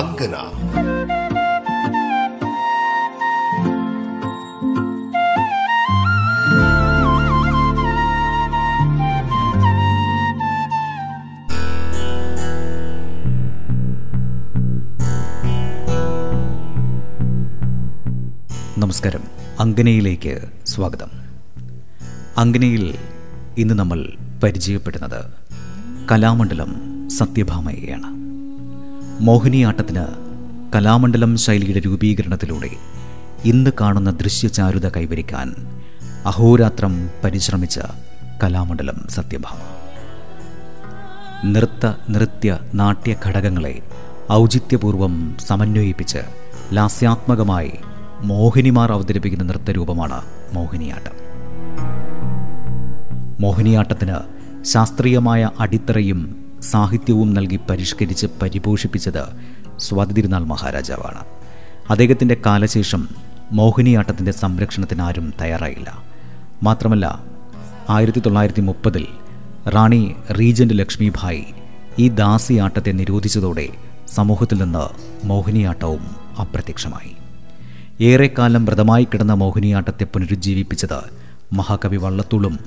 അങ്കന. നമസ്കാരം. അങ്കനയിലേക്ക് സ്വാഗതം. അങ്കനയിൽ ഇന്ന് നമ്മൾ പരിചയപ്പെടുന്നത് കലാമണ്ഡലം സത്യഭാമയെയാണ്. മോഹിനിയാട്ടത്തിന് കലാമണ്ഡലം ശൈലിയുടെ രൂപീകരണത്തിലൂടെ ഇന്ന് കാണുന്ന ദൃശ്യചാരുത കൈവരിക്കാൻ അഹോരാത്രം പരിശ്രമിച്ച കലാമണ്ഡലം സത്യഭാമ. നൃത്ത നൃത്യ നാട്യ ഘടകങ്ങളെ ഔചിത്യപൂർവം സമന്വയിപ്പിച്ച് ലാസ്യാത്മകമായി മോഹിനിമാർ അവതരിപ്പിക്കുന്ന നൃത്തരൂപമാണ് മോഹിനിയാട്ടം. മോഹിനിയാട്ടത്തിന് ശാസ്ത്രീയമായ അടിത്തറയും സാഹിത്യവും നൽകി പരിഷ്കരിച്ച് പരിപോഷിപ്പിച്ചത് സ്വാതിരുനാൾ മഹാരാജാവാണ്. അദ്ദേഹത്തിന്റെ കാലശേഷം മോഹിനിയാട്ടത്തിന്റെ സംരക്ഷണത്തിന് ആരും തയ്യാറായില്ല. മാത്രമല്ല ആയിരത്തി തൊള്ളായിരത്തി മുപ്പതിൽ റാണി റീജന്റ് ലക്ഷ്മിഭായ് ഈ ദാസിയാട്ടത്തെ നിരോധിച്ചതോടെ സമൂഹത്തിൽ നിന്ന് മോഹിനിയാട്ടവും അപ്രത്യക്ഷമായി. ഏറെക്കാലം വ്രതമായി കിടന്ന മോഹിനിയാട്ടത്തെ പുനരുജ്ജീവിപ്പിച്ചത് മഹാകവി വള്ളത്തൂളും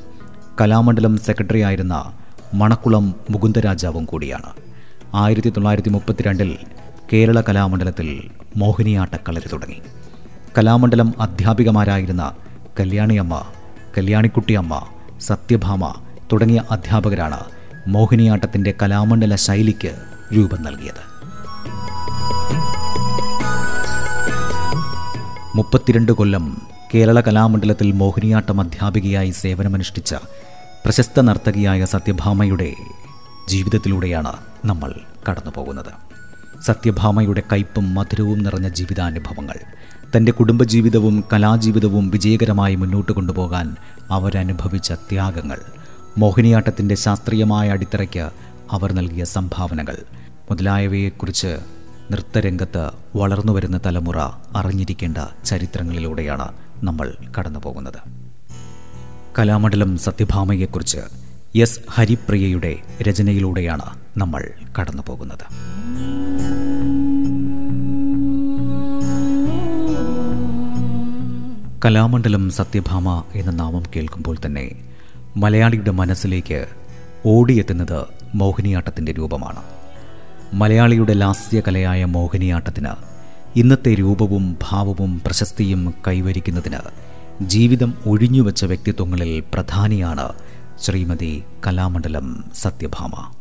കലാമണ്ഡലം സെക്രട്ടറി ആയിരുന്ന മണക്കുളം മുകുന്ദരാജാവും കൂടിയാണ്. ആയിരത്തി തൊള്ളായിരത്തി മുപ്പത്തിരണ്ടിൽ കേരള കലാമണ്ഡലത്തിൽ മോഹിനിയാട്ടക്കളരി തുടങ്ങി. കലാമണ്ഡലം അധ്യാപികമാരായിരുന്ന കല്യാണിയമ്മ കല്യാണിക്കുട്ടിയമ്മ സത്യഭാമ തുടങ്ങിയ അധ്യാപകരാണ് മോഹിനിയാട്ടത്തിന്റെ കലാമണ്ഡല ശൈലിക്ക് രൂപം നൽകിയത്. മുപ്പത്തിരണ്ട് കൊല്ലം കേരള കലാമണ്ഡലത്തിൽ മോഹിനിയാട്ടം അധ്യാപികയായി സേവനമനുഷ്ഠിച്ച പ്രശസ്ത നർത്തകിയായ സത്യഭാമയുടെ ജീവിതത്തിലൂടെയാണ് നമ്മൾ കടന്നു പോകുന്നത് സത്യഭാമയുടെ കയ്പും മധുരവും നിറഞ്ഞ ജീവിതാനുഭവങ്ങൾ തന്റെ കുടുംബജീവിതവും കലാജീവിതവും വിജയകരമായി മുന്നോട്ട് കൊണ്ടുപോകാൻ അവരനുഭവിച്ച ത്യാഗങ്ങൾ മോഹിനിയാട്ടത്തിന്റെ ശാസ്ത്രീയമായ അടിത്തറയ്ക്ക് അവർ നൽകിയ സംഭാവനകൾ മുതലായവയെക്കുറിച്ച് നൃത്തരംഗത്ത് വളർന്നു വരുന്ന തലമുറ അറിഞ്ഞിരിക്കേണ്ട ചരിത്രങ്ങളിലൂടെയാണ് നമ്മൾ കടന്നു പോകുന്നത് കലാമണ്ഡലം സത്യഭാമയെക്കുറിച്ച് എസ് ഹരിപ്രിയയുടെ രചനയിലൂടെയാണ് നമ്മൾ കടന്നു പോകുന്നത് കലാമണ്ഡലം സത്യഭാമ എന്ന നാമം കേൾക്കുമ്പോൾ തന്നെ മലയാളിയുടെ മനസ്സിലേക്ക് ഓടിയെത്തുന്നത് മോഹിനിയാട്ടത്തിന്റെ രൂപമാണ്. മലയാളിയുടെ ലാസ്യകലയായ മോഹിനിയാട്ടത്തിന് ഇന്നത്തെ രൂപവും ഭാവവും പ്രശസ്തിയും കൈവരിക്കുന്നതിന് ജീവിതം ഒഴിഞ്ഞുവെച്ച വ്യക്തിത്വങ്ങളിൽ പ്രധാനിയാണ് ശ്രീമതി കലാമണ്ഡലം സത്യഭാമ.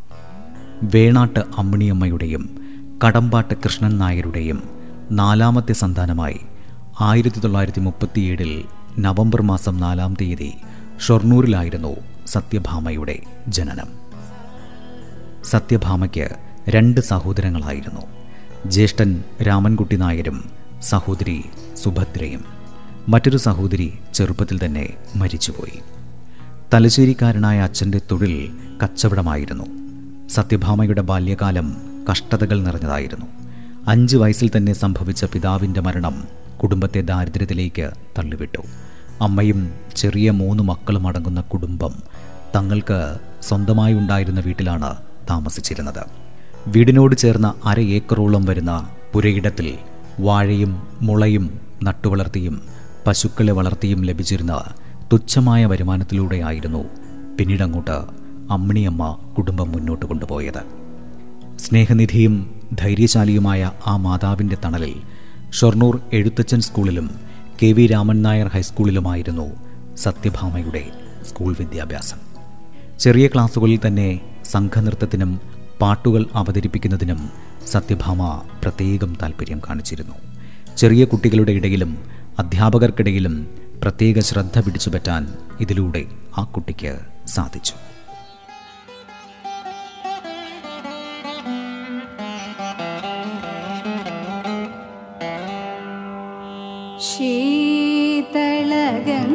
വേണാട്ട് അമ്മിണിയമ്മയുടെയും കടമ്പാട്ട് കൃഷ്ണൻ നായരുടെയും നാലാമത്തെ സന്താനമായി ആയിരത്തി തൊള്ളായിരത്തി മുപ്പത്തിയേഴിൽ നവംബർ മാസം നാലാം തീയതി ഷൊർണൂരിലായിരുന്നു സത്യഭാമയുടെ ജനനം. സത്യഭാമയ്ക്ക് രണ്ട് സഹോദരങ്ങളായിരുന്നു. ജ്യേഷ്ഠൻ രാമൻകുട്ടി നായരും സഹോദരി സുഭദ്രയും. മറ്റൊരു സഹോദരി ചെറുപ്പത്തിൽ തന്നെ മരിച്ചുപോയി. തലശ്ശേരിക്കാരനായ അച്ഛന്റെ തൊഴിൽ കച്ചവടമായിരുന്നു. സത്യഭാമയുടെ ബാല്യകാലം കഷ്ടതകൾ നിറഞ്ഞതായിരുന്നു. അഞ്ച് വയസ്സിൽ തന്നെ സംഭവിച്ച പിതാവിന്റെ മരണം കുടുംബത്തെ ദാരിദ്ര്യത്തിലേക്ക് തള്ളിവിട്ടു. അമ്മയും ചെറിയ മൂന്ന് മക്കളും അടങ്ങുന്ന കുടുംബം തങ്ങൾക്ക് സ്വന്തമായി ഉണ്ടായിരുന്ന വീട്ടിലാണ് താമസിച്ചിരുന്നത്. വീടിനോട് ചേർന്ന അര ഏക്കറോളം വരുന്ന പുരയിടത്തിൽ വാഴയും മുളയും നട്ടുവളർത്തിയും പശുക്കളെ വളർത്തിയും ലഭിച്ചിരുന്ന തുച്ഛമായ വരുമാനത്തിലൂടെയായിരുന്നു പിന്നീടങ്ങോട്ട് അമ്മിണിയമ്മ കുടുംബം മുന്നോട്ട് കൊണ്ടുപോയത്. സ്നേഹനിധിയും ധൈര്യശാലിയുമായ ആ മാതാവിന്റെ തണലിൽ ഷൊർണൂർ എഴുത്തച്ഛൻ സ്കൂളിലും കെ വി രാമൻ നായർ ഹൈസ്കൂളിലുമായിരുന്നു സത്യഭാമയുടെ സ്കൂൾ വിദ്യാഭ്യാസം. ചെറിയ ക്ലാസ്സുകളിൽ തന്നെ സംഘനൃത്തത്തിനും പാട്ടുകൾ അവതരിപ്പിക്കുന്നതിനും സത്യഭാമ പ്രത്യേകം താല്പര്യം കാണിച്ചിരുന്നു. ചെറിയ കുട്ടികളുടെ ഇടയിലും അധ്യാപകർക്കിടയിലും പ്രത്യേക ശ്രദ്ധ പിടിച്ചുപറ്റാൻ ഇതിലൂടെ ആ കുട്ടിക്ക് സാധിച്ചു शीतलगङ्गावशौ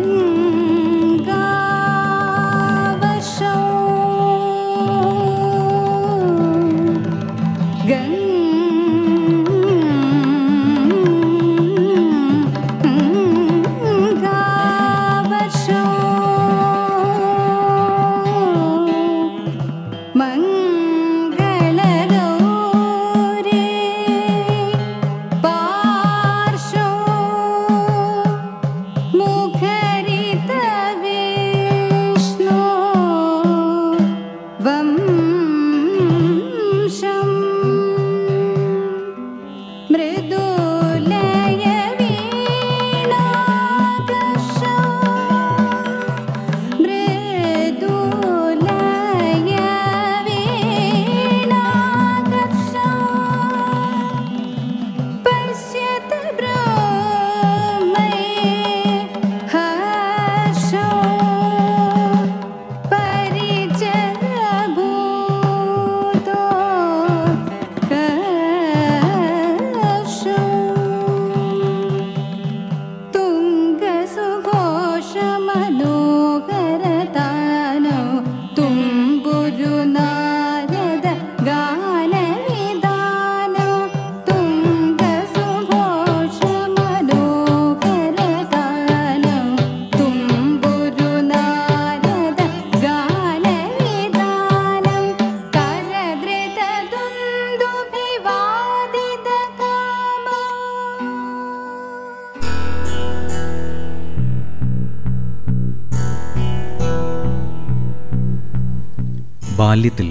ബാല്യത്തിൽ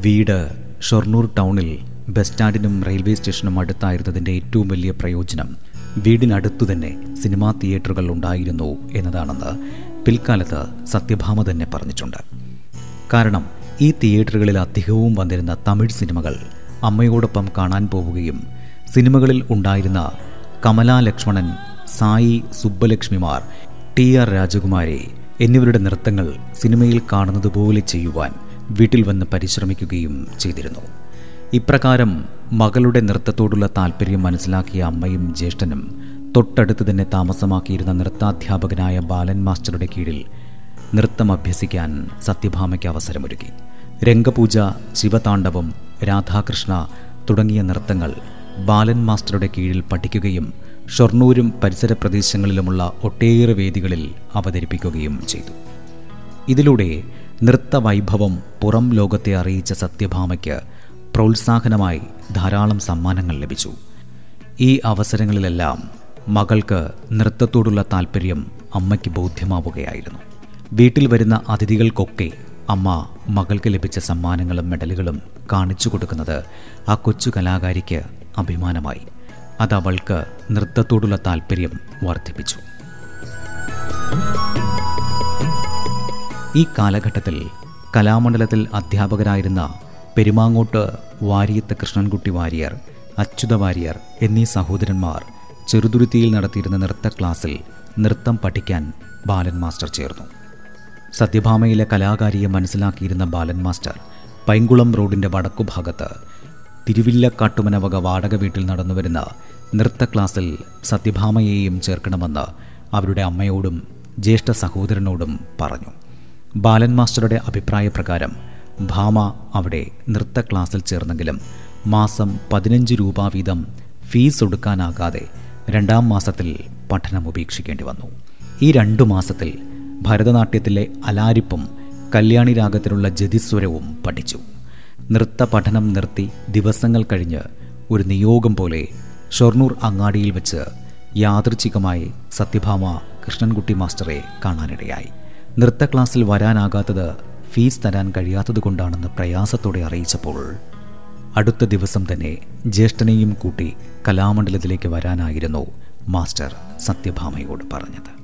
വീട് ഷൊർണൂർ ടൗണിൽ ബസ് സ്റ്റാൻഡിനും റെയിൽവേ സ്റ്റേഷനും അടുത്തായിരുന്നതിന്റെ ഏറ്റവും വലിയ പ്രയോജനം വീടിനടുത്തു തന്നെ സിനിമാ തിയേറ്ററുകൾ ഉണ്ടായിരുന്നു എന്നതാണെന്ന് പിൽക്കാലത്ത് സത്യഭാമ തന്നെ പറഞ്ഞിട്ടുണ്ട്. കാരണം ഈ തിയേറ്ററുകളിൽ അധികവും വന്നിരുന്ന തമിഴ് സിനിമകൾ അമ്മയോടൊപ്പം കാണാൻ പോവുകയും സിനിമകളിൽ ഉണ്ടായിരുന്ന കമലാ ലക്ഷ്മണൻ സായി സുബ്ബലക്ഷ്മിമാർ ടി ആർ രാജകുമാരി എന്നിവരുടെ നൃത്തങ്ങൾ സിനിമയിൽ കാണുന്നത് പോലെ ചെയ്യുവാൻ വീട്ടിൽ വന്ന് പരിശ്രമിക്കുകയും ചെയ്തിരുന്നു. ഇപ്രകാരം മകളുടെ നൃത്തത്തോടുള്ള താല്പര്യം മനസ്സിലാക്കിയ അമ്മയും ജ്യേഷ്ഠനും തൊട്ടടുത്ത് തന്നെ താമസമാക്കിയിരുന്ന നൃത്താധ്യാപകനായ ബാലൻ മാസ്റ്ററുടെ കീഴിൽ നൃത്തം അഭ്യസിക്കാൻ സത്യഭാമയ്ക്ക് അവസരമൊരുക്കി. രംഗപൂജ ശിവതാണ്ഡവം രാധാകൃഷ്ണ തുടങ്ങിയ നൃത്തങ്ങൾ ബാലൻ മാസ്റ്ററുടെ കീഴിൽ പഠിക്കുകയും ഷൊർണൂരും പരിസര പ്രദേശങ്ങളിലുമുള്ള ഒട്ടേറെ വേദികളിൽ അവതരിപ്പിക്കുകയും ചെയ്തു. ഇതിലൂടെ നൃത്തവൈഭവം പുറം ലോകത്തെ അറിയിച്ച സത്യഭാമയ്ക്ക് പ്രോത്സാഹനമായി ധാരാളം സമ്മാനങ്ങൾ ലഭിച്ചു. ഈ അവസരങ്ങളിലെല്ലാം മകൾക്ക് നൃത്തത്തോടുള്ള താല്പര്യം അമ്മയ്ക്ക് ബോധ്യമാവുകയായിരുന്നു. വീട്ടിൽ വരുന്ന അതിഥികൾക്കൊക്കെ അമ്മ മകൾക്ക് ലഭിച്ച സമ്മാനങ്ങളും മെഡലുകളും കാണിച്ചു കൊടുക്കുന്നത് ആ കൊച്ചു കലാകാരിക്ക് അഭിമാനമായി. അത് അവൾക്ക് നൃത്തത്തോടുള്ള താല്പര്യം വർദ്ധിപ്പിച്ചു. ഈ കാലഘട്ടത്തിൽ കലാമണ്ഡലത്തിൽ അധ്യാപകരായിരുന്ന പെരുമാങ്ങോട്ട് വാരിയത്ത് കൃഷ്ണൻകുട്ടി വാര്യർ അച്യുത വാര്യർ എന്നീ സഹോദരന്മാർ ചെറുതുരുത്തിയിൽ നടത്തിയിരുന്ന നൃത്ത ക്ലാസ്സിൽ നൃത്തം പഠിക്കാൻ ബാലൻ മാസ്റ്റർ ചേർന്നു. സത്യഭാമയിലെ കലാകാരിയെ മനസ്സിലാക്കിയിരുന്ന ബാലൻ മാസ്റ്റർ പൈങ്കുളം റോഡിന്റെ വടക്കുഭാഗത്ത് തിരുവില്ലക്കാട്ടുമന വക വാടക വീട്ടിൽ നടന്നുവരുന്ന നൃത്ത ക്ലാസ്സിൽ സത്യഭാമയെയും ചേർക്കണമെന്ന് അവരുടെ അമ്മയോടും ജ്യേഷ്ഠ സഹോദരനോടും പറഞ്ഞു. ബാലൻ മാസ്റ്ററുടെ അഭിപ്രായപ്രകാരം ഭാമ അവിടെ നൃത്ത ക്ലാസ്സിൽ ചേർന്നെങ്കിലും മാസം പതിനഞ്ച് രൂപ വീതം ഫീസ് ഒടുക്കാനാകാതെ രണ്ടാം മാസത്തിൽ പഠനം ഉപേക്ഷിക്കേണ്ടി വന്നു. ഈ രണ്ടു മാസത്തിൽ ഭരതനാട്യത്തിലെ അലാരിപ്പും കല്യാണി രാഗത്തിലുള്ള ജതിസ്വരവും പഠിച്ചു. നൃത്ത പഠനം നിർത്തി ദിവസങ്ങൾ കഴിഞ്ഞ് ഒരു നിയോഗം പോലെ ഷൊർണൂർ അങ്ങാടിയിൽ വെച്ച് യാദൃച്ഛികമായി സത്യഭാമ കൃഷ്ണൻകുട്ടി മാസ്റ്ററെ കാണാനിടയായി. നൃത്ത ക്ലാസ്സിൽ വരാനാകാത്തത് ഫീസ് തരാൻ കഴിയാത്തതുകൊണ്ടാണെന്ന് പ്രയാസത്തോടെ അറിയിച്ചപ്പോൾ അടുത്ത ദിവസം തന്നെ ജ്യേഷ്ഠനെയും കൂട്ടി കലാമണ്ഡലത്തിലേക്ക് വരാനായിരുന്നു മാസ്റ്റർ സത്യഭാമയോട് പറഞ്ഞത്.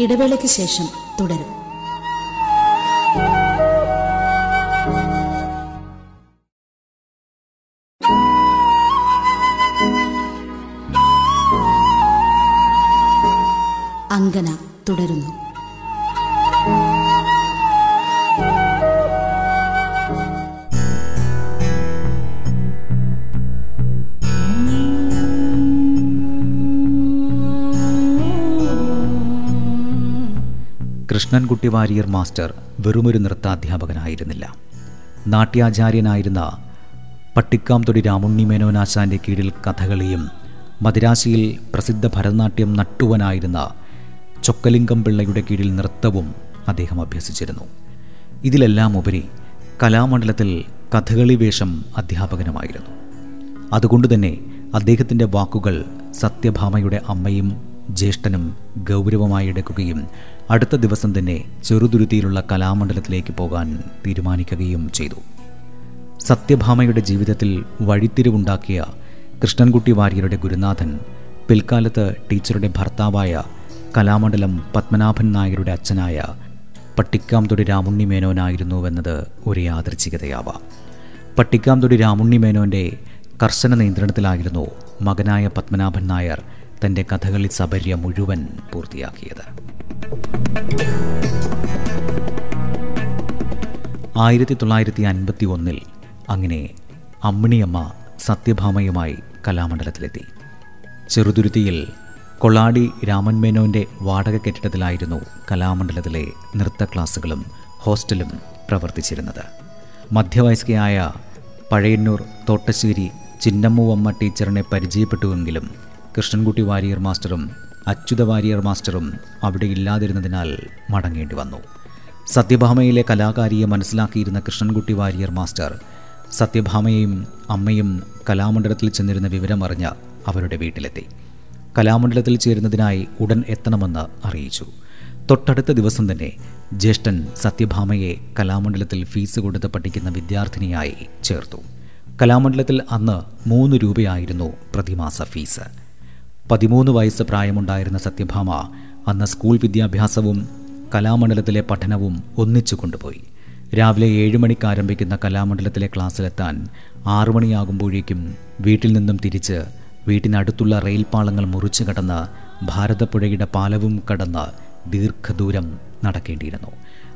ഇടവേളയ്ക്ക് ശേഷം തുടരും. കൃഷ്ണൻകുട്ടി വാരിയർ മാസ്റ്റർ വെറുമൊരു നൃത്താധ്യാപകനായിരുന്നില്ല. നാട്യാചാര്യനായിരുന്ന പട്ടിക്കാംതൊടി രാമുണ്ണി മേനോനാശാന്റെ കീഴിൽ കഥകളിയും മദിരാശിയിൽ പ്രസിദ്ധ ഭരതനാട്യം നട്ടുവനായിരുന്ന ചൊക്കലിംഗം പിള്ളയുടെ കീഴിൽ നൃത്തവും അദ്ദേഹം അഭ്യസിച്ചിരുന്നു. ഇതിലെല്ലാം ഉപരി കലാമണ്ഡലത്തിൽ കഥകളി വേഷം അധ്യാപകനുമായിരുന്നു. അതുകൊണ്ടുതന്നെ അദ്ദേഹത്തിന്റെ വാക്കുകൾ സത്യഭാമയുടെ അമ്മയും ജ്യേഷ്ഠനും ഗൗരവമായി എടുക്കുകയും അടുത്ത ദിവസം തന്നെ ചെറുതുരുത്തിയിലുള്ള കലാമണ്ഡലത്തിലേക്ക് പോകാൻ തീരുമാനിക്കുകയും ചെയ്തു. സത്യഭാമയുടെ ജീവിതത്തിൽ വഴിത്തിരിവുണ്ടാക്കിയ കൃഷ്ണൻകുട്ടി വാര്യരുടെ ഗുരുനാഥൻ പിൽക്കാലത്ത് ടീച്ചറുടെ ഭർത്താവായ കലാമണ്ഡലം പത്മനാഭൻ നായരുടെ അച്ഛനായ പട്ടിക്കാംതൊടി രാമുണ്ണി മേനോനായിരുന്നുവെന്നത് ഒരു യാദൃച്ഛികതയാവാം. പട്ടിക്കാംതൊടി രാമുണ്ണി മേനോന്റെ കർശന നിയന്ത്രണത്തിലായിരുന്നു മകനായ പത്മനാഭൻ നായർ തന്റെ കഥകളി സബര്യ മുഴുവൻ പൂർത്തിയാക്കിയത്. ആയിരത്തി തൊള്ളായിരത്തി അൻപത്തി ഒന്നിൽ അങ്ങനെ അമ്മിണിയമ്മ സത്യഭാമയുമായി കലാമണ്ഡലത്തിലെത്തി. ചെറുതുരുത്തിയിൽ കൊളാടി രാമൻ മേനോന്റെ വാടക കെട്ടിടത്തിലായിരുന്നു കലാമണ്ഡലത്തിലെ നൃത്ത ക്ലാസുകളും ഹോസ്റ്റലും പ്രവർത്തിച്ചിരുന്നത്. മധ്യവയസ്കയായ പഴയന്നൂർ തോട്ടശ്ശേരി ചിന്നമ്മുവമ്മ ടീച്ചറിനെ പരിചയപ്പെട്ടുവെങ്കിലും കൃഷ്ണൻകുട്ടി വാരിയർ മാസ്റ്ററും അച്യുത വാരിയർ മാസ്റ്ററും അവിടെ ഇല്ലാതിരുന്നതിനാൽ മടങ്ങേണ്ടി വന്നു. സത്യഭാമയിലെ കലാകാരിയെ മനസ്സിലാക്കിയിരുന്ന കൃഷ്ണൻകുട്ടി വാരിയർ മാസ്റ്റർ സത്യഭാമയെയും അമ്മയും കലാമണ്ഡലത്തിൽ ചെന്നിരുന്ന വിവരമറിഞ്ഞ് അവരുടെ വീട്ടിലെത്തി. കലാമണ്ഡലത്തിൽ ചേരുന്നതിനായി ഉടൻ എത്തണമെന്ന് അറിയിച്ചു. തൊട്ടടുത്ത ദിവസം തന്നെ ജ്യേഷ്ഠൻ സത്യഭാമയെ കലാമണ്ഡലത്തിൽ ഫീസ് കൊടുത്ത് പഠിക്കുന്ന വിദ്യാർത്ഥിനിയായി ചേർത്തു. കലാമണ്ഡലത്തിൽ അന്ന് മൂന്ന് രൂപയായിരുന്നു പ്രതിമാസ ഫീസ്. പതിമൂന്ന് വയസ്സ് പ്രായമുണ്ടായിരുന്ന സത്യഭാമ അന്ന് സ്കൂൾ വിദ്യാഭ്യാസവും കലാമണ്ഡലത്തിലെ പഠനവും ഒന്നിച്ചു കൊണ്ടുപോയി. രാവിലെ ഏഴ് മണിക്ക് ആരംഭിക്കുന്ന കലാമണ്ഡലത്തിലെ ക്ലാസ്സിലെത്താൻ ആറു മണിയാകുമ്പോഴേക്കും വീട്ടിൽ നിന്നും തിരിച്ച് വീട്ടിനടുത്തുള്ള റെയിൽ പാളങ്ങൾ മുറിച്ചു കടന്ന് ഭാരതപ്പുഴയുടെ പാലവും കടന്ന് ദീർഘദൂരം നടക്കേണ്ടിയിരുന്നു.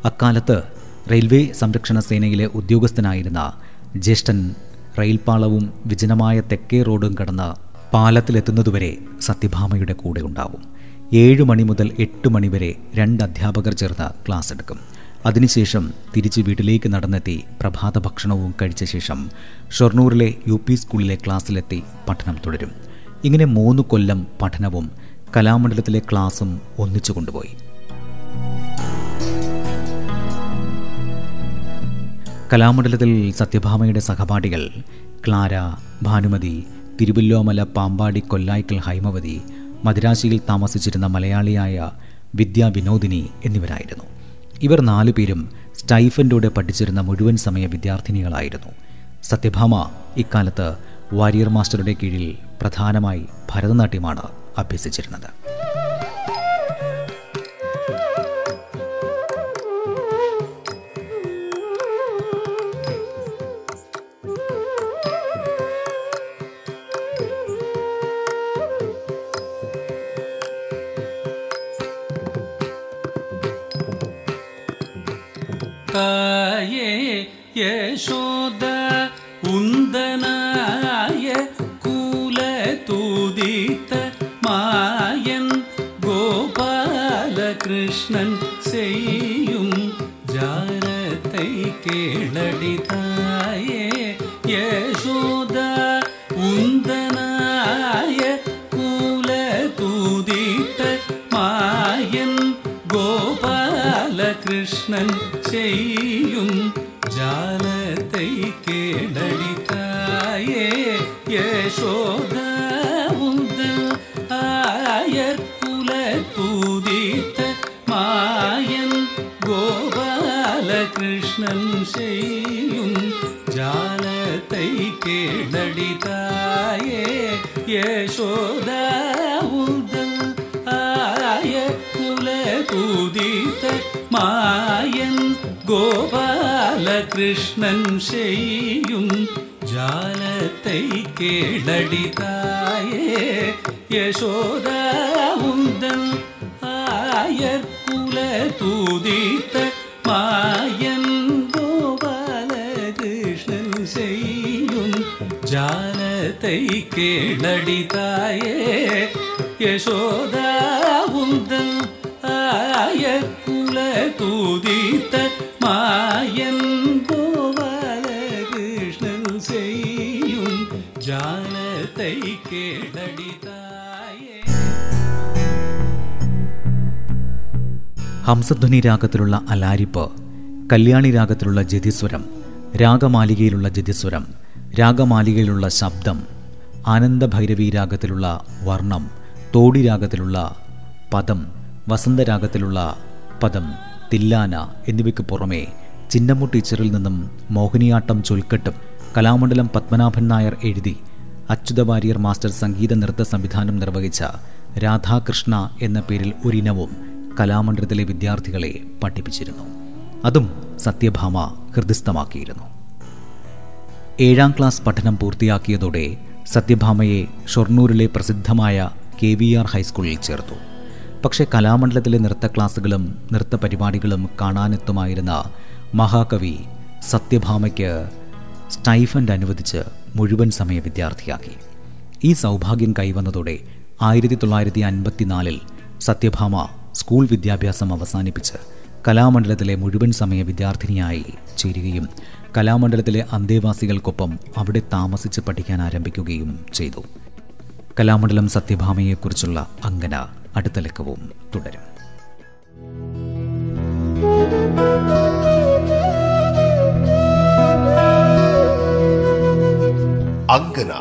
അക്കാലത്ത് റെയിൽവേ സംരക്ഷണ സേനയിലെ ഉദ്യോഗസ്ഥനായിരുന്ന ജ്യേഷ്ഠൻ റെയിൽപാളവും വിജനമായ തെക്കേ റോഡും കടന്ന് പാലത്തിലെത്തുന്നതുവരെ സത്യഭാമയുടെ കൂടെ ഉണ്ടാവും. ഏഴ് മണി മുതൽ എട്ട് മണിവരെ രണ്ട് അധ്യാപകർ ചേർന്ന് ക്ലാസ് എടുക്കും. അതിനുശേഷം തിരിച്ച് വീട്ടിലേക്ക് നടന്നെത്തി പ്രഭാത ഭക്ഷണവും കഴിച്ച ശേഷം ഷൊർണൂറിലെ യു പി സ്കൂളിലെ ക്ലാസ്സിലെത്തി പഠനം തുടരും. ഇങ്ങനെ മൂന്ന് കൊല്ലം പഠനവും കലാമണ്ഡലത്തിലെ ക്ലാസും ഒന്നിച്ചു കൊണ്ടുപോയി. കലാമണ്ഡലത്തിൽ സത്യഭാമയുടെ സഹപാഠികൾ ക്ലാര ഭാനുമതി തിരുവല്ലോമല പാമ്പാടി കൊല്ലായ്ക്കൽ ഹൈമവതി മദിരാശിയിൽ താമസിച്ചിരുന്ന മലയാളിയായ വിദ്യാ വിനോദിനി എന്നിവരായിരുന്നു. ഇവർ നാലുപേരും സ്റ്റൈഫൻഡോടെ പഠിച്ചിരുന്ന മുഴുവൻ സമയ വിദ്യാർത്ഥിനികളായിരുന്നു. സത്യഭാമ ഇക്കാലത്ത് വാരിയർ മാസ്റ്ററുടെ കീഴിൽ പ്രധാനമായി ഭരതനാട്യമാണ് അഭ്യസിച്ചിരുന്നത്. யசோத உந்தனாய கூல தூதித்த மாயன் கோபால கிருஷ்ணன் செய்யும் ஜாரத்தை கேளடிதாயே. யசோத உந்தனாய கூல தூதித்த மாயன் கோபால கிருஷ்ணன் செய்யும் ആയ കുലതൂതിത്ത മായൻ ഗോപാലകൃഷ്ണൻ ചെയ്യും ജാലത്തെ കേളടിതായേ യശോദാമുന്തൻ ആയർകുല തൂതിത്ത മായൻ ഗോപാലകൃഷ്ണൻ ചെയ്യും ജാലത്തെ കേളടിതായേ ആയ ആയർകുല തൂതിത്ത മായൻ ഗോപാലകൃഷ്ണൻ ചെയ്യും ജാലത്തെ കേളടിതായേ ഹംസധ്വനി രാഗത്തിലുള്ള അലാരിപ്പ് കല്യാണി രാഗത്തിലുള്ള ജതിസ്വരം രാഗമാലികയിലുള്ള ജതിസ്വരം രാഗമാലികയിലുള്ള ശബ്ദം ആനന്ദഭൈരവി രാഗത്തിലുള്ള വർണം തോടി രാഗത്തിലുള്ള പദം വസന്തരാഗത്തിലുള്ള പദം തില്ലാന എന്നിവയ്ക്ക് പുറമെ ചിന്നമ്മു ടീച്ചറിൽ നിന്നും മോഹിനിയാട്ടം ചൊൽക്കെട്ടും കലാമണ്ഡലം പത്മനാഭൻ നായർ എഴുതി അച്യുത വാര്യർ മാസ്റ്റർ സംഗീത നൃത്ത സംവിധാനം നിർവഹിച്ച രാധാകൃഷ്ണ എന്ന പേരിൽ ഒരിനവും കലാമണ്ഡലത്തിലെ വിദ്യാർത്ഥികളെ പഠിപ്പിച്ചിരുന്നു. അതും സത്യഭാമ ഹൃദയസ്ഥമാക്കിയിരുന്നു. ഏഴാം ക്ലാസ് പഠനം പൂർത്തിയാക്കിയതോടെ സത്യഭാമയെ ഷൊർണൂരിലെ പ്രസിദ്ധമായ കെ വി ആർ ഹൈസ്കൂളിൽ ചേർത്തു. പക്ഷേ കലാമണ്ഡലത്തിലെ നൃത്ത ക്ലാസ്സുകളും നൃത്ത പരിപാടികളും കാണാനെത്തുമായിരുന്ന മഹാകവി സത്യഭാമയ്ക്ക് സ്റ്റൈഫൻഡ് അനുവദിച്ച് മുഴുവൻ സമയ വിദ്യാർത്ഥിയാക്കി. ഈ സൗഭാഗ്യം കൈവന്നതോടെ ആയിരത്തി തൊള്ളായിരത്തി അൻപത്തിനാലിൽ സത്യഭാമ സ്കൂൾ വിദ്യാഭ്യാസം അവസാനിപ്പിച്ച് കലാമണ്ഡലത്തിലെ മുഴുവൻ സമയ വിദ്യാർത്ഥിനിയായി ചേരുകയും കലാമണ്ഡലത്തിലെ അന്തേവാസികൾക്കൊപ്പം അവിടെ താമസിച്ച് പഠിക്കാൻ ആരംഭിക്കുകയും ചെയ്തു. കലാമണ്ഡലം സത്യഭാമയെക്കുറിച്ചുള്ള അങ്കന അടുത്ത ലക്കവും തുടരും. അങ്കന